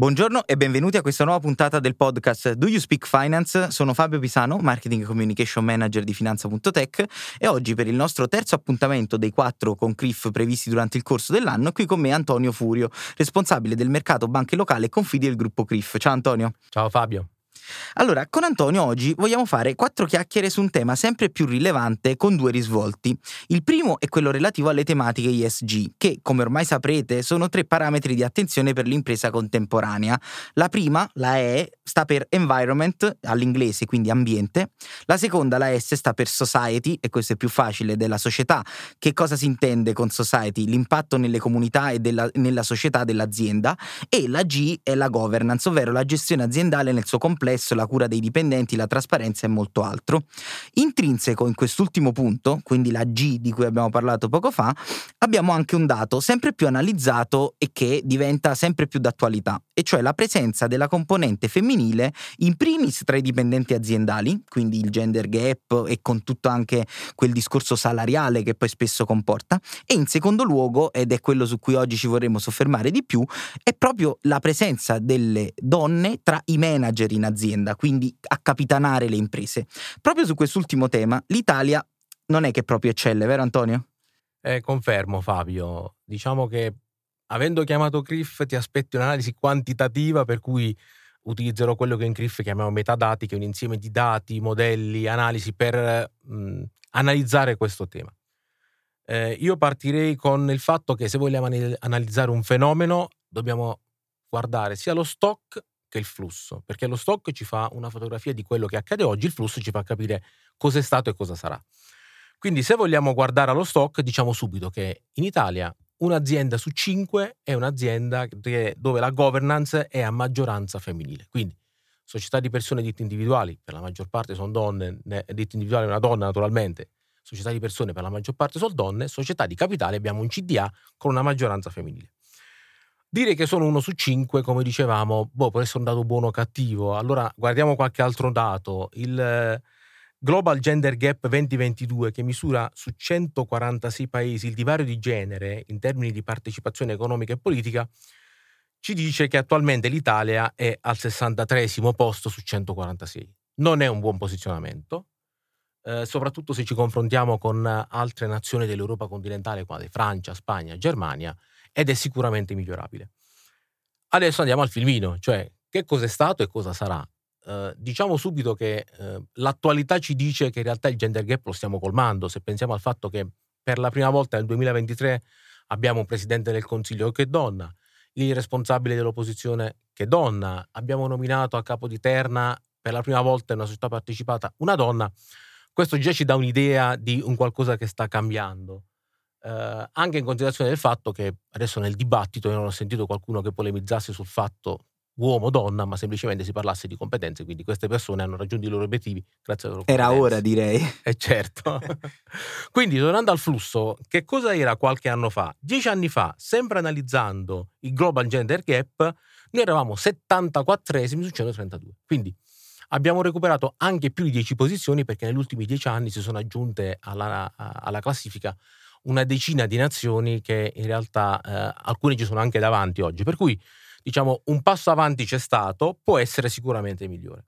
Buongiorno e benvenuti a questa nuova puntata del podcast Do You Speak Finance? Sono Fabio Pisano, Marketing Communication Manager di Finanza.tech e oggi per il nostro terzo appuntamento dei quattro con CRIF previsti durante il corso dell'anno, qui con me Antonio Furio, responsabile del mercato banche locale e confidi del gruppo CRIF. Ciao Antonio. Ciao Fabio. Allora, con Antonio oggi vogliamo fare quattro chiacchiere su un tema sempre più rilevante con due risvolti. Il primo è quello relativo alle tematiche ESG, che, come ormai saprete, sono tre parametri di attenzione per l'impresa contemporanea. La prima, la E, sta per environment, all'inglese, quindi ambiente. La seconda, la S, sta per society, e questo è più facile, della società. Che cosa si intende con society? L'impatto nelle comunità e della, nella società dell'azienda. E la G è la governance, ovvero la gestione aziendale nel suo complesso l'accesso, la cura dei dipendenti, la trasparenza e molto altro. Intrinseco in quest'ultimo punto, quindi la G di cui abbiamo parlato poco fa, abbiamo anche un dato sempre più analizzato e che diventa sempre più d'attualità, e cioè la presenza della componente femminile in primis tra i dipendenti aziendali, quindi il gender gap e con tutto anche quel discorso salariale che poi spesso comporta, e in secondo luogo, ed è quello su cui oggi ci vorremmo soffermare di più, è proprio la presenza delle donne tra i manager in azienda azienda, quindi capitanare le imprese. Proprio su quest'ultimo tema, l'Italia non è che proprio eccelle, vero Antonio? Eh, confermo Fabio, diciamo che avendo chiamato CRIF ti aspetti un'analisi quantitativa per cui utilizzerò quello che in CRIF chiamiamo metadati, che è un insieme di dati, modelli, analisi per mh, analizzare questo tema. Eh, io partirei con il fatto che se vogliamo analizzare un fenomeno dobbiamo guardare sia lo stock che il flusso, perché lo stock ci fa una fotografia di quello che accade oggi, il flusso ci fa capire cosa è stato e cosa sarà. Quindi se vogliamo guardare allo stock, diciamo subito che in Italia un'azienda su cinque è un'azienda dove la governance è a maggioranza femminile. Quindi società di persone ditte individuali, per la maggior parte sono donne, ditte individuali una donna naturalmente, società di persone per la maggior parte sono donne, società di capitale abbiamo un CDA con una maggioranza femminile. Dire che sono uno su cinque, come dicevamo, boh, può essere un dato buono o cattivo. Allora guardiamo qualche altro dato. Il eh, Global Gender Gap 2022, che misura su 146 paesi il divario di genere in termini di partecipazione economica e politica, ci dice che attualmente l'Italia è al 63 posto su 146. Non è un buon posizionamento, eh, soprattutto se ci confrontiamo con altre nazioni dell'Europa continentale, quali Francia, Spagna, Germania, ed è sicuramente migliorabile. Adesso andiamo al filmino, cioè che cosa è stato e cosa sarà. Uh, diciamo subito che uh, l'attualità ci dice che in realtà il gender gap lo stiamo colmando, se pensiamo al fatto che per la prima volta nel 2023 abbiamo un presidente del Consiglio che è donna, il responsabile dell'opposizione che è donna, abbiamo nominato a capo di terna per la prima volta in una società partecipata una donna, questo già ci dà un'idea di un qualcosa che sta cambiando eh, anche in considerazione del fatto che adesso nel dibattito non ho sentito qualcuno che polemizzasse sul fatto uomo-donna, ma semplicemente si parlasse di competenze, quindi queste persone hanno raggiunto i loro obiettivi grazie alle loro Era competenze. ora, direi. Eh certo. quindi, tornando al flusso, che cosa era qualche anno fa? Dieci anni fa, sempre analizzando il Global Gender Gap, noi eravamo 74esimi su 132. Quindi abbiamo recuperato anche più di 10 posizioni perché negli ultimi dieci anni si sono aggiunte alla, alla classifica una decina di nazioni che in realtà eh, alcune ci sono anche davanti oggi, per cui diciamo un passo avanti c'è stato, può essere sicuramente migliore.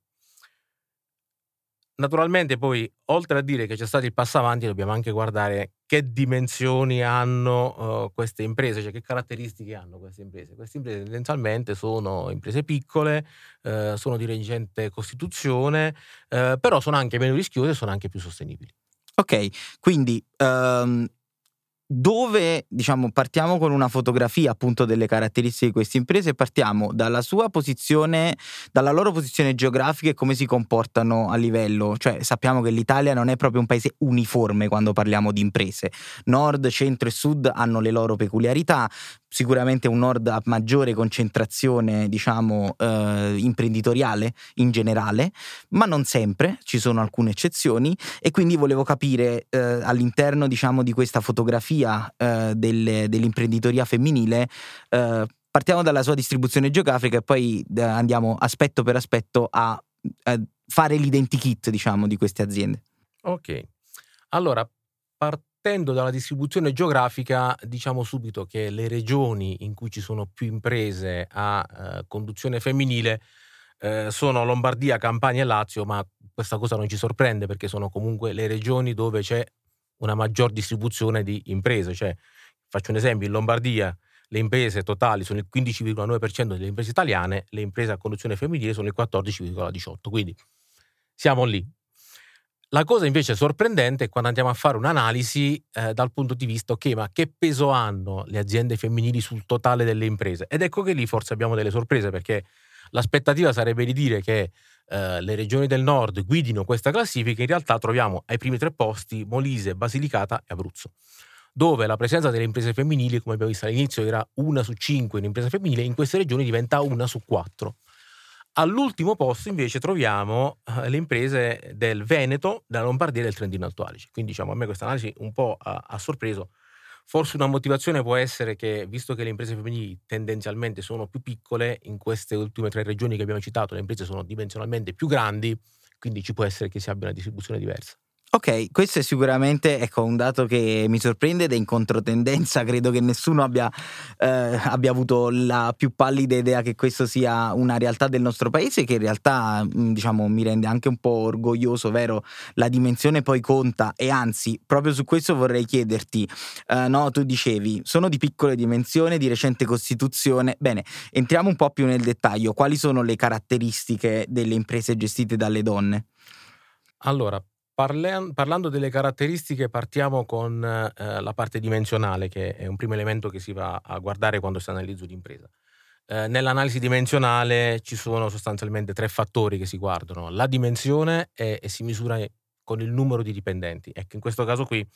Naturalmente poi, oltre a dire che c'è stato il passo avanti, dobbiamo anche guardare che dimensioni hanno uh, queste imprese, cioè che caratteristiche hanno queste imprese. Queste imprese tendenzialmente sono imprese piccole, uh, sono di recente costituzione, uh, però sono anche meno rischiose e sono anche più sostenibili. Ok, quindi um, dove diciamo partiamo con una fotografia appunto delle caratteristiche di queste imprese partiamo dalla sua posizione, dalla loro posizione geografica e come si comportano a livello, cioè sappiamo che l'Italia non è proprio un paese uniforme quando parliamo di imprese, nord, centro e sud hanno le loro peculiarità, sicuramente un nord a maggiore concentrazione, diciamo, eh, imprenditoriale in generale, ma non sempre, ci sono alcune eccezioni e quindi volevo capire eh, all'interno, diciamo, di questa fotografia eh, del, dell'imprenditoria femminile eh, partiamo dalla sua distribuzione geografica e poi eh, andiamo aspetto per aspetto a, fare l'identikit, diciamo, di queste aziende. Ok. Allora, part- partendo dalla distribuzione geografica, diciamo subito che le regioni in cui ci sono più imprese a eh, conduzione femminile eh, sono Lombardia, Campania e Lazio, ma questa cosa non ci sorprende perché sono comunque le regioni dove c'è una maggior distribuzione di imprese. Cioè, faccio un esempio, in Lombardia le imprese totali sono il 15,9% delle imprese italiane, le imprese a conduzione femminile sono il 14,18%. Quindi siamo lì. La cosa invece sorprendente è quando andiamo a fare un'analisi eh, dal punto di vista, ok, ma che peso hanno le aziende femminili sul totale delle imprese? Ed ecco che lì forse abbiamo delle sorprese perché l'aspettativa sarebbe di dire che eh, le regioni del nord guidino questa classifica, in realtà troviamo ai primi tre posti Molise, Basilicata e Abruzzo dove la presenza delle imprese femminili, come abbiamo visto all'inizio, era una su cinque in impresa femminile, in queste regioni diventa una su quattro. All'ultimo posto invece troviamo eh, le imprese del Veneto, della Lombardia e del Trentino Alto Adige. Quindi diciamo a me questa analisi un po' ha, ha sorpreso. Forse una motivazione può essere che, visto che le imprese femminili tendenzialmente sono più piccole, in queste ultime tre regioni che abbiamo citato le imprese sono dimensionalmente più grandi, quindi ci può essere che si abbia una distribuzione diversa. Ok, questo è sicuramente ecco, un dato che mi sorprende ed è in controtendenza, credo che nessuno abbia, eh, abbia, avuto la più pallida idea che questo sia una realtà del nostro paese che in realtà mm, diciamo, mi rende anche un po' orgoglioso, vero? La dimensione poi conta e anzi proprio su questo vorrei chiederti, eh, no, tu dicevi sono di piccole dimensioni, di recente costituzione, bene, entriamo un po' più nel dettaglio, quali sono le caratteristiche delle imprese gestite dalle donne? Allora, parlando delle caratteristiche, partiamo con eh, la parte dimensionale, che è un primo elemento che si va a guardare quando si analizza un'impresa. Eh, nell'analisi dimensionale ci sono sostanzialmente tre fattori che si guardano: la dimensione e, si misura con il numero di dipendenti. Ecco, in questo caso qui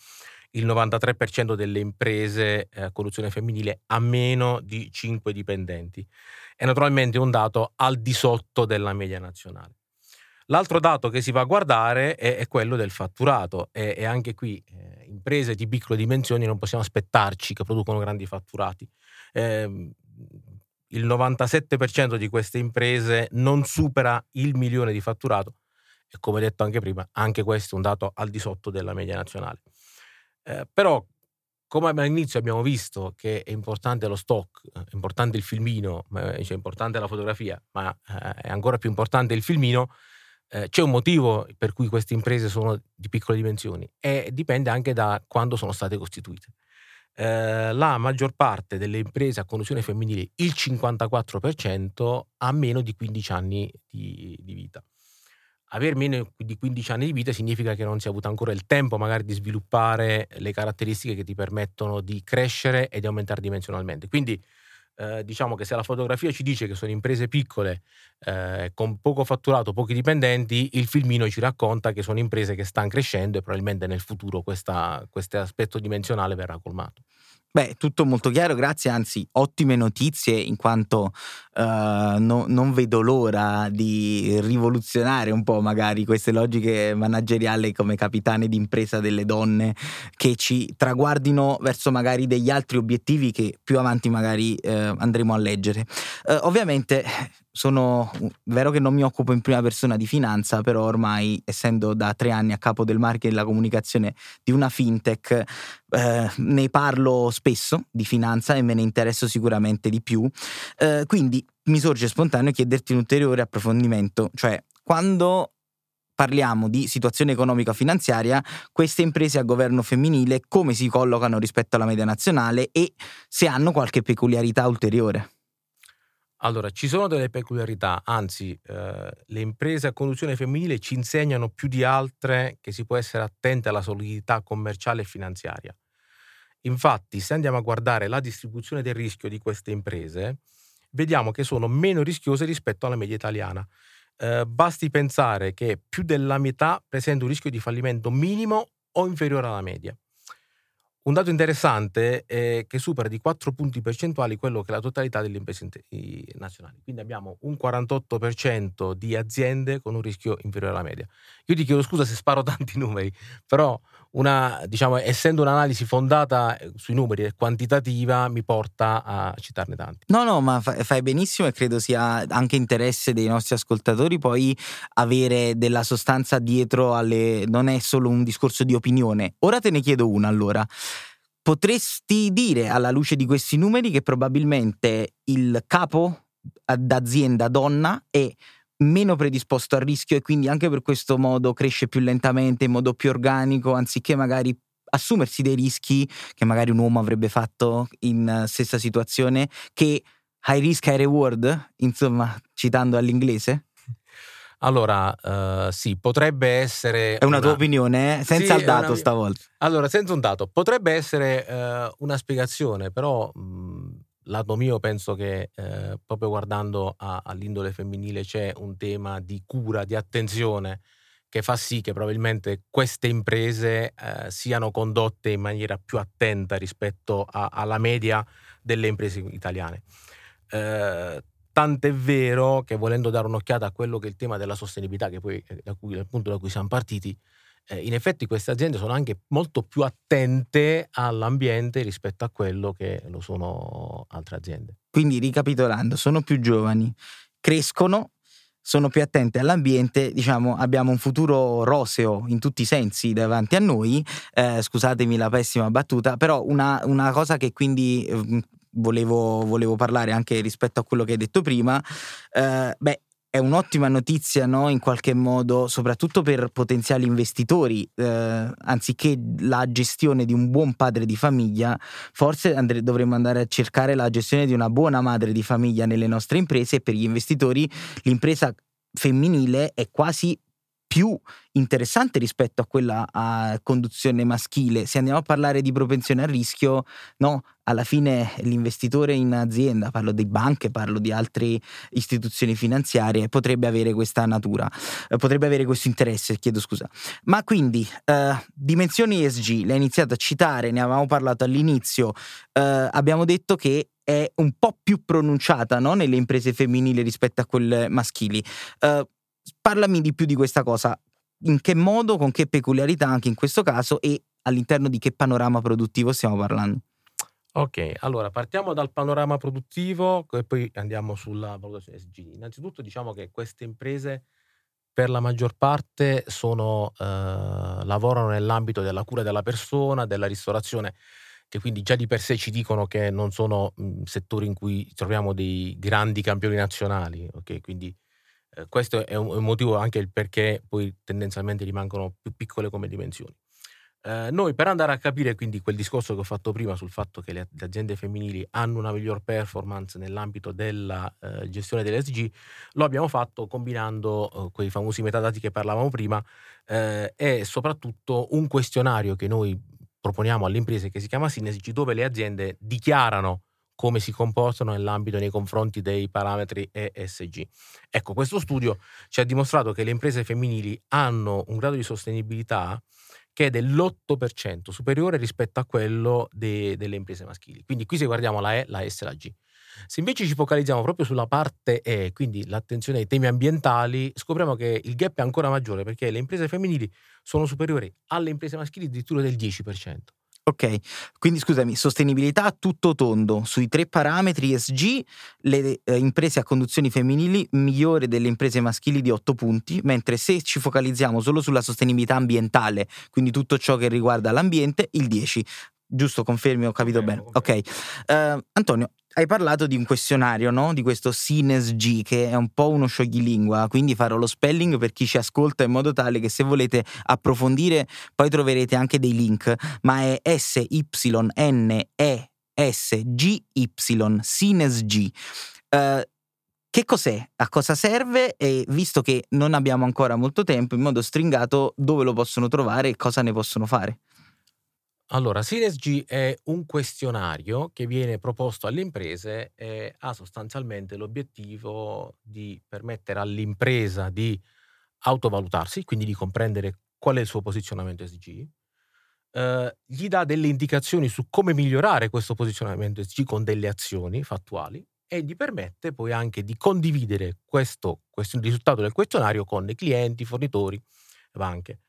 il 93% delle imprese a eh, conduzione femminile ha meno di 5 dipendenti. È naturalmente un dato al di sotto della media nazionale. L'altro dato che si va a guardare è, è quello del fatturato e, e anche qui eh, imprese di piccole dimensioni non possiamo aspettarci che producono grandi fatturati. Eh, il 97% di queste imprese non supera il milione di fatturato e come detto anche prima, anche questo è un dato al di sotto della media nazionale. Eh, però come all'inizio abbiamo visto che è importante lo stock, è importante il filmino, cioè è importante la fotografia, ma eh, è ancora più importante il filmino, eh, c'è un motivo per cui queste imprese sono di piccole dimensioni e dipende anche da quando sono state costituite. Eh, la maggior parte delle imprese a conduzione femminile, il 54%, ha meno di 15 anni di, di vita. Aver meno di 15 anni di vita significa che non si è avuto ancora il tempo magari di sviluppare le caratteristiche che ti permettono di crescere e di aumentare dimensionalmente. Quindi eh, diciamo che se la fotografia ci dice che sono imprese piccole eh, con poco fatturato, pochi dipendenti, il filmino ci racconta che sono imprese che stanno crescendo e probabilmente nel futuro questo aspetto dimensionale verrà colmato. Beh, tutto molto chiaro, grazie, anzi ottime notizie in quanto uh, no, non vedo l'ora di rivoluzionare un po' magari queste logiche manageriali come capitane d'impresa delle donne che ci traguardino verso magari degli altri obiettivi che più avanti magari uh, andremo a leggere. Uh, ovviamente sono vero che non mi occupo in prima persona di finanza, però ormai essendo da tre anni a capo del marketing e della comunicazione di una fintech, eh, ne parlo spesso di finanza e me ne interesso sicuramente di più. Eh, quindi mi sorge spontaneo chiederti un ulteriore approfondimento, cioè quando parliamo di situazione economica finanziaria, queste imprese a governo femminile come si collocano rispetto alla media nazionale e se hanno qualche peculiarità ulteriore. Allora, ci sono delle peculiarità, anzi, eh, le imprese a conduzione femminile ci insegnano più di altre che si può essere attenti alla solidità commerciale e finanziaria. Infatti, se andiamo a guardare la distribuzione del rischio di queste imprese, vediamo che sono meno rischiose rispetto alla media italiana. Eh, basti pensare che più della metà presenta un rischio di fallimento minimo o inferiore alla media. Un dato interessante è che supera di 4 punti percentuali quello che è la totalità delle imprese nazionali. Quindi abbiamo un 48% di aziende con un rischio inferiore alla media. Io ti chiedo scusa se sparo tanti numeri, però una, diciamo, essendo un'analisi fondata eh, sui numeri e quantitativa mi porta a citarne tanti. No, no, ma fai benissimo e credo sia anche interesse dei nostri ascoltatori poi avere della sostanza dietro alle... non è solo un discorso di opinione. Ora te ne chiedo una allora. Potresti dire alla luce di questi numeri che probabilmente il capo d'azienda donna è meno predisposto al rischio e quindi anche per questo modo cresce più lentamente, in modo più organico, anziché magari assumersi dei rischi che magari un uomo avrebbe fatto in stessa situazione, che high risk, high reward, insomma, citando all'inglese? Allora, uh, sì, potrebbe essere. È una, una... tua opinione, eh? senza sì, il dato una... stavolta. Allora, senza un dato, potrebbe essere uh, una spiegazione, però mh, lato mio penso che uh, proprio guardando a, all'indole femminile c'è un tema di cura, di attenzione che fa sì che probabilmente queste imprese siano condotte in maniera più attenta rispetto a, alla media delle imprese italiane. Tant'è vero che volendo dare un'occhiata a quello che è il tema della sostenibilità, che poi è cui, il punto da cui siamo partiti, eh, in effetti queste aziende sono anche molto più attente all'ambiente rispetto a quello che lo sono altre aziende. Quindi ricapitolando, sono più giovani, crescono, sono più attente all'ambiente, diciamo abbiamo un futuro roseo in tutti i sensi davanti a noi, eh, scusatemi la pessima battuta, però una, una cosa che quindi eh, volevo, volevo, parlare anche rispetto a quello che hai detto prima, eh, beh, è un'ottima notizia, no? In qualche modo, soprattutto per potenziali investitori, eh, anziché la gestione di un buon padre di famiglia, forse andre- dovremmo andare a cercare la gestione di una buona madre di famiglia nelle nostre imprese e per gli investitori l'impresa femminile è quasi più interessante rispetto a quella a conduzione maschile. Se andiamo a parlare di propensione al rischio, no, alla fine l'investitore in azienda, parlo di banche, parlo di altre istituzioni finanziarie, potrebbe avere questa natura, eh, potrebbe avere questo interesse, chiedo scusa. Ma quindi, eh, dimensioni ESG, l'hai iniziato a citare, ne avevamo parlato all'inizio, eh, abbiamo detto che è un po' più pronunciata no? nelle imprese femminili rispetto a quelle maschili. Uh, parlami di più di questa cosa. In che modo, con che peculiarità anche in questo caso e all'interno di che panorama produttivo stiamo parlando? Ok, allora partiamo dal panorama produttivo e poi andiamo sulla valutazione SG. Innanzitutto diciamo che queste imprese per la maggior parte sono, eh, lavorano nell'ambito della cura della persona, della ristorazione, che quindi già di per sé ci dicono che non sono mh, settori in cui troviamo dei grandi campioni nazionali, ok? Quindi eh, questo è un, motivo anche perché poi tendenzialmente rimangono più piccole come dimensioni. Eh, noi per andare a capire quindi quel discorso che ho fatto prima sul fatto che le, aziende femminili hanno una miglior performance nell'ambito della eh, gestione dell'SG, lo abbiamo fatto combinando eh, quei famosi metadati che parlavamo prima eh, e soprattutto un questionario che noi proponiamo alle imprese che si chiama Synesg dove le aziende dichiarano come si comportano nell'ambito nei confronti dei parametri ESG. Ecco, questo studio ci ha dimostrato che le imprese femminili hanno un grado di sostenibilità che è dell'8% superiore rispetto a quello de- delle imprese maschili. Quindi qui se guardiamo la E, la S e la G. Se invece ci focalizziamo proprio sulla parte E, quindi l'attenzione ai temi ambientali, scopriamo che il gap è ancora maggiore perché le imprese femminili sono superiori alle imprese maschili addirittura del 10%. Ok, quindi scusami, sostenibilità a tutto tondo, sui tre parametri ESG, le eh, imprese a conduzioni femminili migliore delle imprese maschili di 8 punti, mentre se ci focalizziamo solo sulla sostenibilità ambientale, quindi tutto ciò che riguarda l'ambiente, il 10. Giusto, confermi, ho capito okay, bene. Okay. Ok, uh, Antonio, hai parlato di un questionario, no? Di questo SINESG che è un po' uno scioglilingua, quindi farò lo spelling per chi ci ascolta in modo tale che se volete approfondire poi troverete anche dei link, ma è S-Y-N-E-S-G-Y, SINESG. Uh, che cos'è? A cosa serve? E visto che non abbiamo ancora molto tempo, in modo stringato, dove lo possono trovare e cosa ne possono fare? Allora, Synesg è un questionario che viene proposto alle imprese e ha sostanzialmente l'obiettivo di permettere all'impresa di autovalutarsi, quindi di comprendere qual è il suo posizionamento ESG, eh, gli dà delle indicazioni su come migliorare questo posizionamento ESG con delle azioni fattuali e gli permette poi anche di condividere questo, questo risultato del questionario con i clienti, fornitori e banche.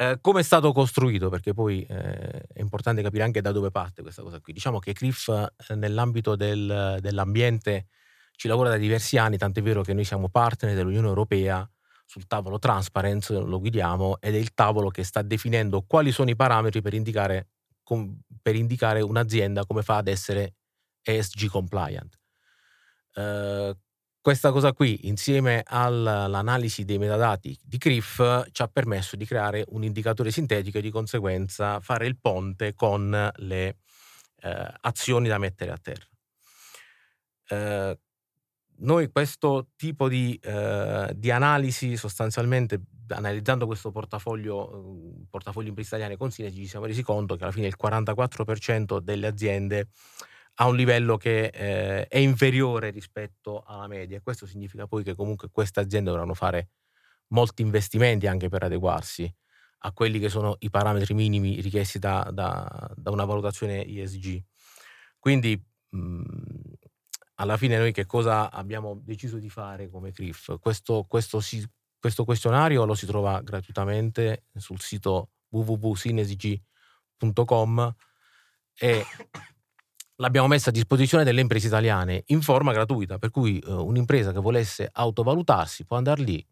Eh, come è stato costruito? Perché poi eh, è importante capire anche da dove parte questa cosa qui. Diciamo che CRIF eh, nell'ambito del, dell'ambiente ci lavora da diversi anni, tant'è vero che noi siamo partner dell'Unione Europea sul tavolo Transparency, lo guidiamo, ed è il tavolo che sta definendo quali sono i parametri per indicare, per indicare un'azienda come fa ad essere ESG compliant. Questa cosa qui, insieme all'analisi dei metadati di CRIF, ci ha permesso di creare un indicatore sintetico e di conseguenza fare il ponte con le eh, azioni da mettere a terra. Eh, noi questo tipo di, eh, di, analisi, sostanzialmente analizzando questo portafoglio, eh, portafoglio imprese italiane con Sinegi, ci siamo resi conto che alla fine il 44% delle aziende ha un livello che eh, è inferiore rispetto alla media. Questo significa poi che comunque queste aziende dovranno fare molti investimenti anche per adeguarsi a quelli che sono i parametri minimi richiesti da, da, da una valutazione ESG. Quindi mh, alla fine noi che cosa abbiamo deciso di fare come CRIF? Questo, questo, questo questionario lo si trova gratuitamente sul sito www.sinesg.com e l'abbiamo messo a disposizione delle imprese italiane in forma gratuita, per cui eh, un'impresa che volesse autovalutarsi può andare lì,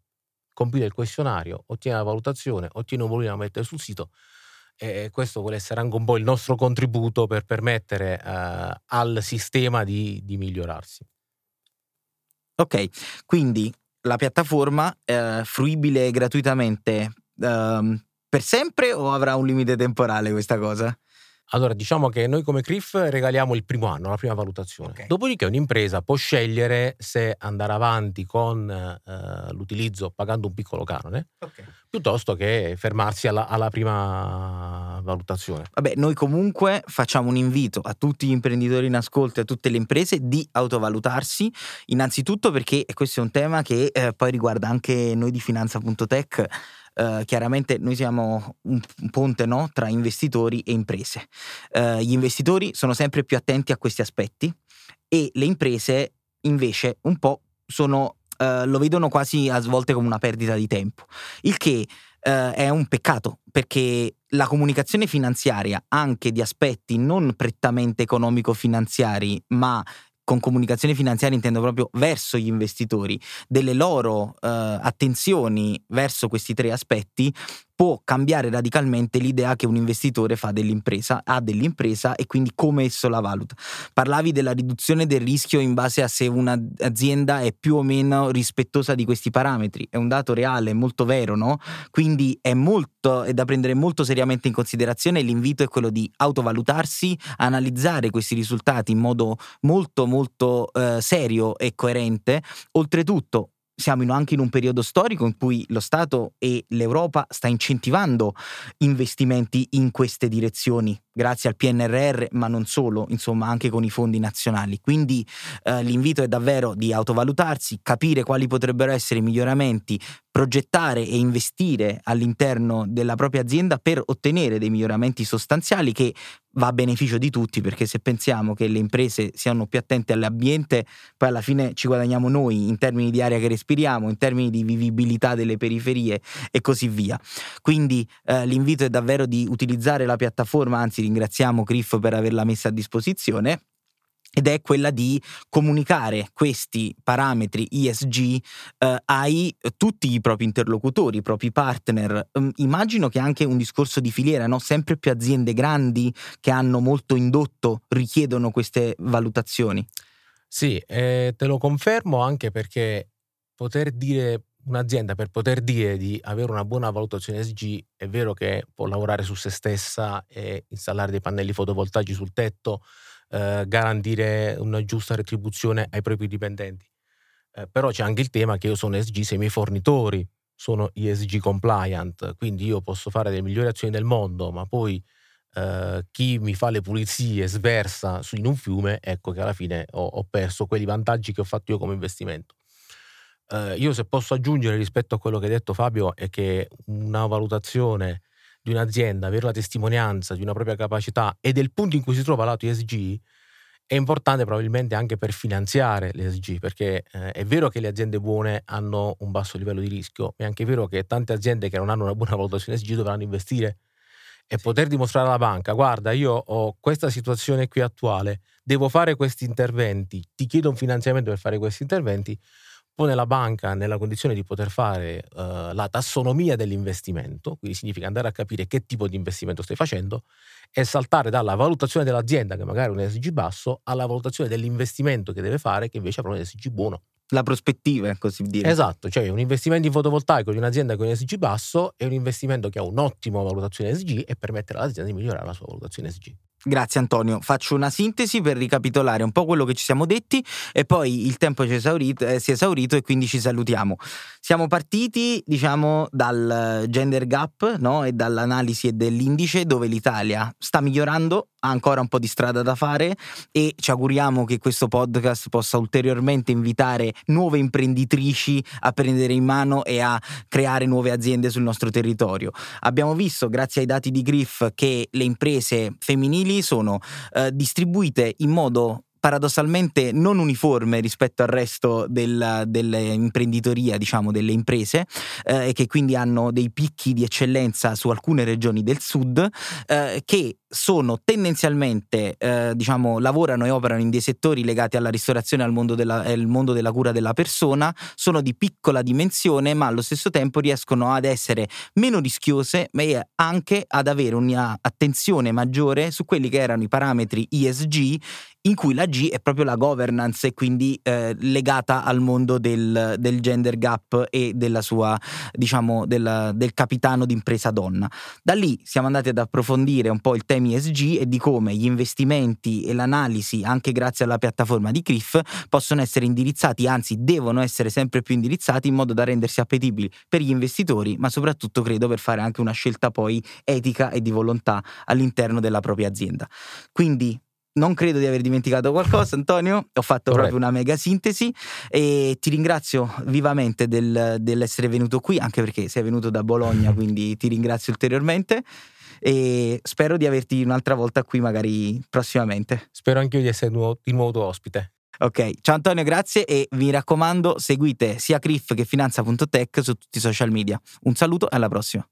compile il questionario, ottiene la valutazione, ottiene un bolino da mettere sul sito e questo vuole essere anche un po' il nostro contributo per permettere eh, al sistema di, di, migliorarsi. Ok, quindi la piattaforma è fruibile gratuitamente uh, per sempre o avrà un limite temporale questa cosa? Allora, diciamo che noi come CRIF regaliamo il primo anno, la prima valutazione. Okay. Dopodiché un'impresa può scegliere se andare avanti con eh, l'utilizzo pagando un piccolo canone, okay. piuttosto che fermarsi alla, alla, prima valutazione. Vabbè, noi comunque facciamo un invito a tutti gli imprenditori in ascolto e a tutte le imprese di autovalutarsi, innanzitutto perché questo è un tema che eh, poi riguarda anche noi di Finanza.tech Uh, chiaramente noi siamo un, ponte no? tra investitori e imprese. Uh, gli investitori sono sempre più attenti a questi aspetti e le imprese invece un po' sono, uh, lo vedono quasi a svolte come una perdita di tempo, il che è un peccato perché la comunicazione finanziaria anche di aspetti non prettamente economico-finanziari ma con comunicazione finanziaria intendo proprio verso gli investitori, delle loro eh, attenzioni verso questi tre aspetti può cambiare radicalmente l'idea che un investitore fa dell'impresa, ha dell'impresa e quindi come esso la valuta. Parlavi della riduzione del rischio in base a se un'azienda è più o meno rispettosa di questi parametri. È un dato reale, molto vero, no? Quindi è molto, è da prendere molto seriamente in considerazione. L'invito è quello di autovalutarsi, analizzare questi risultati in modo molto, molto eh, serio e coerente. Oltretutto, siamo in, anche in un periodo storico in cui lo Stato e l'Europa sta incentivando investimenti in queste direzioni, grazie al PNRR, ma non solo, insomma anche con i fondi nazionali. Quindi eh, l'invito è davvero di autovalutarsi, capire quali potrebbero essere i miglioramenti, progettare e investire all'interno della propria azienda per ottenere dei miglioramenti sostanziali che va a beneficio di tutti perché se pensiamo che le imprese siano più attente all'ambiente, poi alla fine ci guadagniamo noi in termini di aria che respiriamo, in termini di vivibilità delle periferie e così via. Quindi eh, l'invito è davvero di utilizzare la piattaforma, anzi ringraziamo Criff per averla messa a disposizione ed è quella di comunicare questi parametri ESG eh, ai tutti i propri interlocutori, i propri partner. Um, immagino che anche un discorso di filiera, no? sempre più aziende grandi che hanno molto indotto richiedono queste valutazioni. Sì, eh, te lo confermo anche perché poter dire un'azienda per poter dire di avere una buona valutazione ESG è vero che può lavorare su se stessa e installare dei pannelli fotovoltaici sul tetto, eh, garantire una giusta retribuzione ai propri dipendenti. Eh, però c'è anche il tema che io sono ESG se i miei fornitori sono ESG compliant, quindi io posso fare le migliori azioni del mondo, ma poi eh, chi mi fa le pulizie sversa in un fiume, ecco che alla fine ho, ho perso quei vantaggi che ho fatto io come investimento. Uh, io se posso aggiungere rispetto a quello che hai detto Fabio è che una valutazione di di un'azienda, avere la testimonianza di una propria capacità e del punto in cui si trova lato ESG è importante probabilmente anche per finanziare l'ESG, perché eh, è vero che le aziende buone hanno un basso livello di rischio, ma è anche vero che tante aziende che non hanno una buona valutazione ESG dovranno investire. E poter dimostrare alla banca, guarda, io ho questa situazione qui attuale, devo fare questi interventi, ti chiedo un finanziamento per fare questi interventi, pone la banca nella condizione di poter fare uh, la tassonomia dell'investimento, quindi significa andare a capire che tipo di investimento stai facendo e saltare dalla valutazione dell'azienda, che magari è un ESG basso, alla valutazione dell'investimento che deve fare, che invece avrà un ESG buono. La prospettiva, così dire. Esatto, cioè un investimento in fotovoltaico di un'azienda con un ESG basso è un investimento che ha un'ottima valutazione ESG e permette all'azienda di migliorare la sua valutazione ESG. Grazie Antonio, faccio una sintesi per ricapitolare un po' quello che ci siamo detti e poi il tempo è esaurito, eh, si è esaurito e quindi ci salutiamo. Siamo partiti diciamo dal gender gap no? e dall'analisi dell'indice dove l'Italia sta migliorando, ha ancora un po' di strada da fare e ci auguriamo che questo podcast possa ulteriormente invitare nuove imprenditrici a prendere in mano e a creare nuove aziende sul nostro territorio. Abbiamo visto grazie ai dati di Griff che le imprese femminili sono eh, distribuite in modo paradossalmente non uniforme rispetto al resto del, dell'imprenditoria, diciamo, delle imprese, eh, e che quindi hanno dei picchi di eccellenza su alcune regioni del sud, eh, che sono tendenzialmente, eh, diciamo, lavorano e operano in dei settori legati alla ristorazione e al mondo della, al mondo della cura della persona, sono di piccola dimensione, ma allo stesso tempo riescono ad essere meno rischiose, ma anche ad avere un'attenzione maggiore su quelli che erano i parametri ESG in cui la G è proprio la governance e quindi eh, legata al mondo del, del, gender gap e della sua, diciamo, della, del capitano d'impresa donna. Da lì siamo andati ad approfondire un po' il temi ESG e di come gli investimenti e l'analisi, anche grazie alla piattaforma di CRIF, possono essere indirizzati, anzi devono essere sempre più indirizzati in modo da rendersi appetibili per gli investitori, ma soprattutto credo per fare anche una scelta poi etica e di volontà all'interno della propria azienda. Quindi non credo di aver dimenticato qualcosa, Antonio. Ho fatto Corretto. proprio una mega sintesi e ti ringrazio vivamente del, dell'essere venuto qui, anche perché sei venuto da Bologna, quindi ti ringrazio ulteriormente. E spero di averti un'altra volta qui, magari prossimamente. Spero anche io di essere di nuovo tuo ospite. Ok, ciao Antonio, grazie e mi raccomando, seguite sia Criff che Finanza.tech su tutti i social media. Un saluto e alla prossima.